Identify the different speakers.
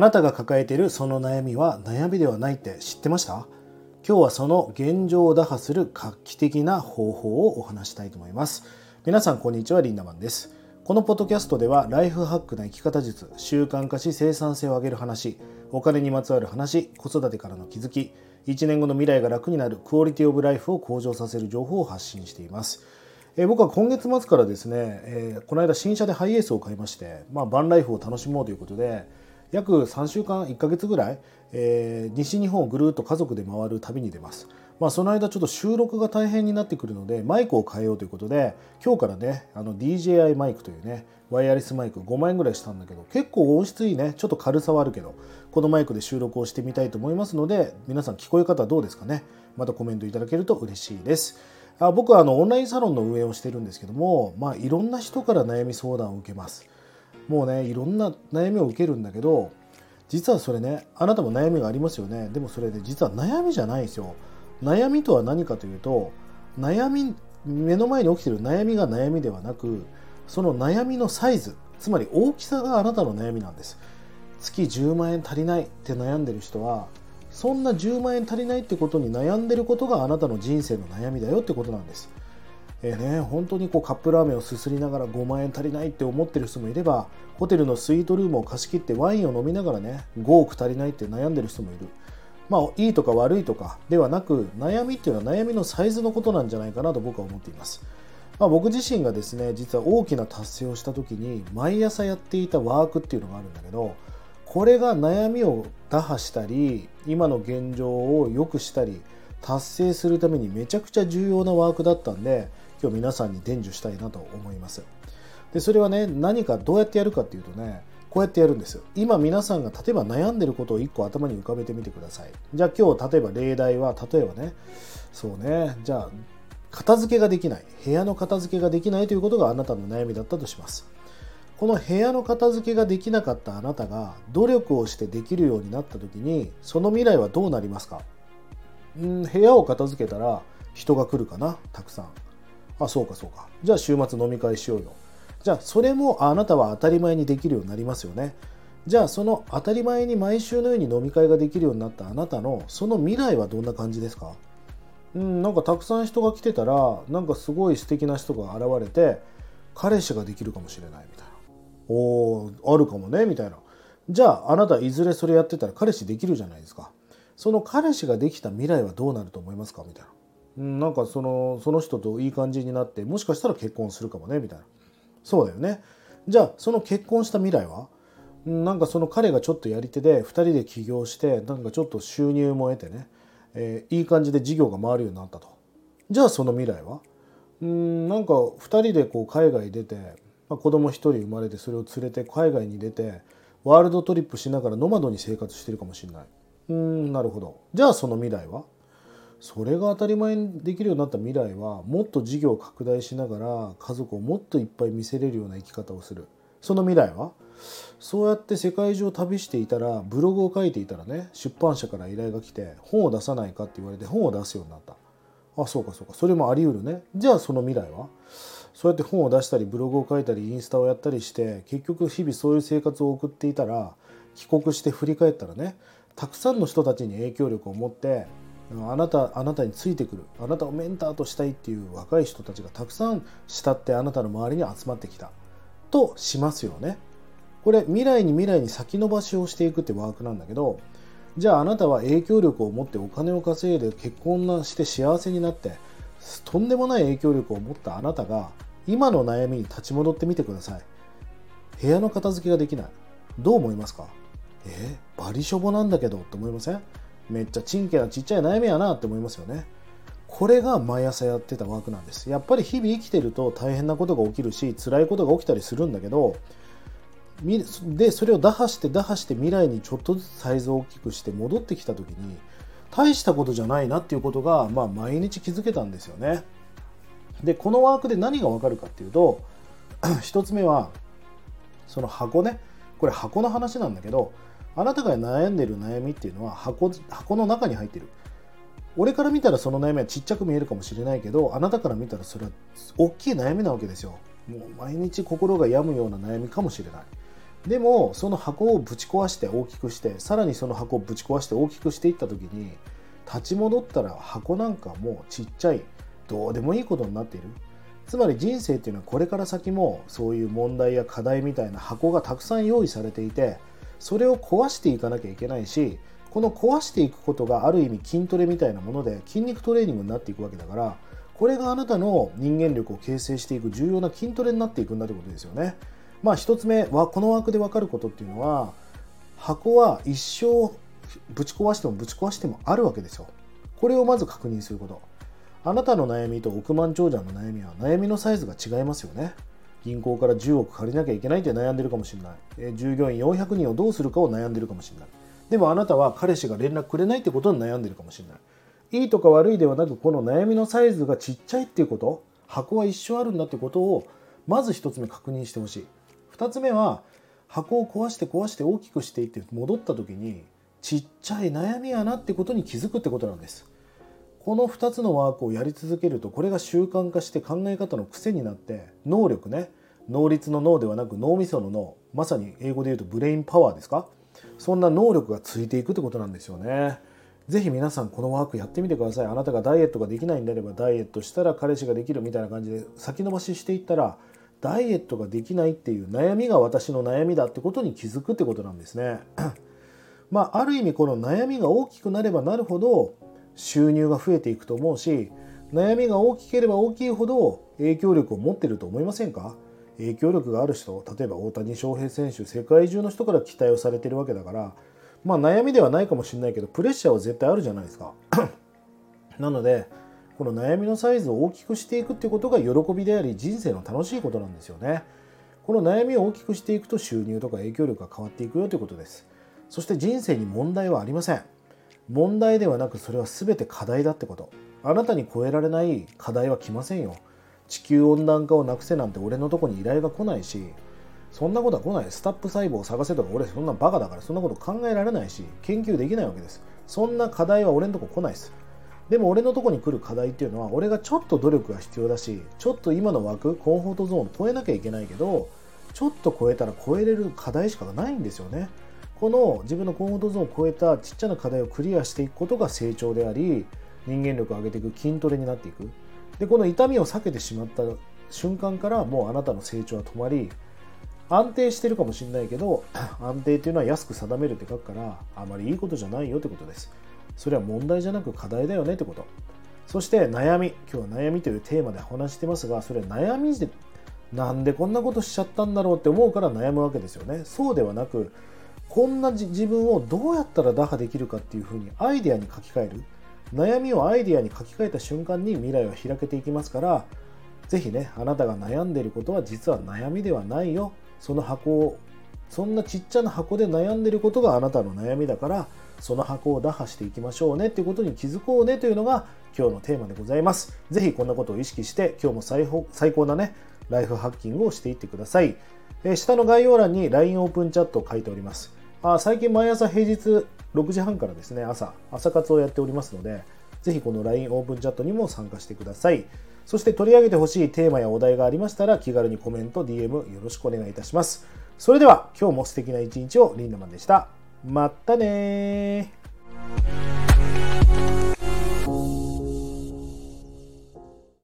Speaker 1: あなたが抱えているその悩みは悩みではないって知ってました？今日はその現状を打破する画期的な方法をお話したいと思います。皆さんこんにちはリンダマンです。このポッドキャストではライフハックな生き方術習慣化し生産性を上げる話お金にまつわる話子育てからの気づき1年後の未来が楽になるクオリティオブライフを向上させる情報を発信しています。え僕は今月末からですね、えー、この間新車でハイエースを買いまして、まあ、バンライフを楽しもうということで約3週間1ヶ月ぐらい、えー、西日本をぐるっと家族で回る旅に出ます。まあ、その間ちょっと収録が大変になってくるのでマイクを変えようということで今日からねあの DJI マイクというねワイヤレスマイク5万円ぐらいしたんだけど結構音質いいね。ちょっと軽さはあるけどこのマイクで収録をしてみたいと思いますので皆さん聞こえ方どうですかね？またコメントいただけると嬉しいです。あ僕はあのオンラインサロンの運営をしてるんですけども、まあ、いろんな人から悩み相談を受けます。もうねいろんな悩みを受けるんだけど実はそれねあなたも悩みがありますよね。でもそれで実は悩みじゃないですよ。悩みとは何かというと悩み目の前に起きてる悩みが悩みではなくその悩みのサイズつまり大きさがあなたの悩みなんです。月10万円足りないって悩んでる人はそんな10万円足りないってことに悩んでることがあなたの人生の悩みだよってことなんです。えーね、本当にこうカップラーメンをすすりながら5万円足りないって思ってる人もいればホテルのスイートルームを貸し切ってワインを飲みながらね5億足りないって悩んでる人もいる。まあいいとか悪いとかではなく悩みっていうのは悩みのサイズのことなんじゃないかなと僕は思っています、まあ、僕自身がですね実は大きな達成をした時に毎朝やっていたワークっていうのがあるんだけどこれが悩みを打破したり今の現状を良くしたり達成するためにめちゃくちゃ重要なワークだったんで今日皆さんに伝授したいなと思います。でそれはね何かどうやってやるかっていうとねこうやってやるんですよ。今皆さんが例えば悩んでることを1個頭に浮かべてみてください。じゃあ今日例えば例題は例えばねそうねじゃあ片付けができない部屋の片付けができないということがあなたの悩みだったとします。この部屋の片付けができなかったあなたが努力をしてできるようになった時にその未来はどうなりますか？ん部屋を片付けたら人が来るかなたくさんあそうかそうか。じゃあ週末飲み会しようよ。じゃあそれもあなたは当たり前にできるようになりますよね。じゃあその当たり前に毎週のように飲み会ができるようになったあなたのその未来はどんな感じですか？うんなんかたくさん人が来てたらなんかすごい素敵な人が現れて彼氏ができるかもしれないみたいな。おーあるかもねみたいな。じゃああなたいずれそれやってたら彼氏できるじゃないですか。その彼氏ができた未来はどうなると思いますか？みたいな。なんかそのその人といい感じになってもしかしたら結婚するかもねみたいな。そうだよね。じゃあその結婚した未来は？なんかその彼がちょっとやり手で2人で起業してなんかちょっと収入も得てね、えー、いい感じで事業が回るようになったと。じゃあその未来は？うんなんか2人でこう海外出て、まあ、子供1人生まれてそれを連れて海外に出てワールドトリップしながらノマドに生活してるかもしれない。うんなるほど。じゃあその未来は？それが当たり前にできるようになった未来はもっと事業を拡大しながら家族をもっといっぱい見せれるような生き方をする。その未来はそうやって世界中を旅していたらブログを書いていたらね出版社から依頼が来て本を出さないかって言われて本を出すようになった。あそうかそうか。それもあり得るね。じゃあその未来は？そうやって本を出したりブログを書いたりインスタをやったりして結局日々そういう生活を送っていたら帰国して振り返ったらねたくさんの人たちに影響力を持ってあなたあなたについてくる。あなたをメンターとしたいっていう若い人たちがたくさん慕ってあなたの周りに集まってきた。としますよね。これ未来に未来に先延ばしをしていくってワークなんだけどじゃああなたは影響力を持ってお金を稼いで結婚して幸せになってとんでもない影響力を持ったあなたが今の悩みに立ち戻ってみてください。部屋の片付けができない。どう思いますか？えー、バリしょぼなんだけどって思いません？めっちゃちんけなちっちゃい悩みやなって思いますよね。これが毎朝やってたワークなんです。やっぱり日々生きてると大変なことが起きるし、辛いことが起きたりするんだけど、で、それを打破して打破して未来にちょっとずつサイズを大きくして戻ってきた時に、大したことじゃないなっていうことが、まあ、毎日気づけたんですよね。で、このワークで何がわかるかっていうと、一つ目は、その箱ね、これ箱の話なんだけど、あなたが悩んでる悩みっていうのは箱箱の中に入ってる。俺から見たらその悩みはちっちゃく見えるかもしれないけどあなたから見たらそれは大きい悩みなわけですよ。もう毎日心が病むような悩みかもしれない。でもその箱をぶち壊して大きくしてさらにその箱をぶち壊して大きくしていった時に立ち戻ったら箱なんかもうちっちゃいどうでもいいことになっている。つまり人生っていうのはこれから先もそういう問題や課題みたいな箱がたくさん用意されていてそれを壊していかなきゃいけないしこの壊していくことがある意味筋トレみたいなもので筋肉トレーニングになっていくわけだからこれがあなたの人間力を形成していく重要な筋トレになっていくんだということですよね。まあ一つ目はこの枠で分かることっていうのは箱は一生ぶち壊してもぶち壊してもあるわけですよ。これをまず確認すること。あなたの悩みと億万長者の悩みは悩みのサイズが違いますよね。銀行から10億借りなきゃいけないって悩んでるかもしれない。え従業員400人をどうするかを悩んでるかもしれない。でもあなたは彼氏が連絡くれないってことに悩んでるかもしれない。いいとか悪いではなくこの悩みのサイズがちっちゃいっていうこと箱は一緒あるんだってことをまず1つ目確認してほしい2つ目は箱を壊して壊して大きくしていって戻った時にちっちゃい悩みやなってことに気づくってことなんですこの2つのワークをやり続けるとこれが習慣化して考え方の癖になって能力ね能率の脳ではなく脳みその脳まさに英語で言うとブレインパワーですか？そんな能力がついていくってことなんですよね。ぜひ皆さんこのワークやってみてください。あなたがダイエットができないんであればダイエットしたら彼氏ができるみたいな感じで先延ばししていったらダイエットができないっていう悩みが私の悩みだってことに気づくってことなんですね。まあある意味この悩みが大きくなればなるほど収入が増えていくと思うし悩みが大きければ大きいほど影響力を持ってると思いませんか？影響力がある人例えば大谷翔平選手世界中の人から期待をされてるわけだからまあ悩みではないかもしれないけどプレッシャーは絶対あるじゃないですか。なのでこの悩みのサイズを大きくしていくっていうことが喜びであり人生の楽しいことなんですよね。この悩みを大きくしていくと収入とか影響力が変わっていくよということです。そして人生に問題はありません。問題ではなくそれは全て課題だってこと。あなたに超えられない課題は来ませんよ。地球温暖化をなくせなんて俺のとこに依頼が来ないしそんなことは来ない。スタップ細胞を探せとか俺そんなバカだからそんなこと考えられないし研究できないわけです。そんな課題は俺のとこ来ないです。でも俺のとこに来る課題っていうのは俺がちょっと努力が必要だしちょっと今の枠コンフォートゾーンを超えなきゃいけないけどちょっと超えたら超えれる課題しかないんですよね。この自分のコンフォートゾーンを超えたちっちゃな課題をクリアしていくことが成長であり人間力を上げていく筋トレになっていく。でこの痛みを避けてしまった瞬間からもうあなたの成長は止まり安定してるかもしれないけど 安定っていうのは安く定めるって書くからあまりいいことじゃないよってことです。それは問題じゃなく課題だよねってこと。そして悩み今日は悩みというテーマで話してますがそれは悩みでなんでこんなことしちゃったんだろうって思うから悩むわけですよね。そうではなくこんな自分をどうやったら打破できるかっていうふうにアイデアに書き換える悩みをアイデアに書き換えた瞬間に未来は開けていきますから是非ねあなたが悩んでいることは実は悩みではないよその箱をそんなちっちゃな箱で悩んでいることがあなたの悩みだからその箱を打破していきましょうねっていうことに気づこうねというのが今日のテーマでございます。是非こんなことを意識して今日も最最高なねライフハッキングをしていってください。え下の概要欄に LINE オープンチャットを書いております。あ最近毎朝平日6時半からですね、朝、朝活をやっておりますので、ぜひこの LINE オープンチャットにも参加してください。そして取り上げてほしいテーマやお題がありましたら気軽にコメント、DM よろしくお願いいたします。それでは今日も素敵な一日をリンダマンでした。またね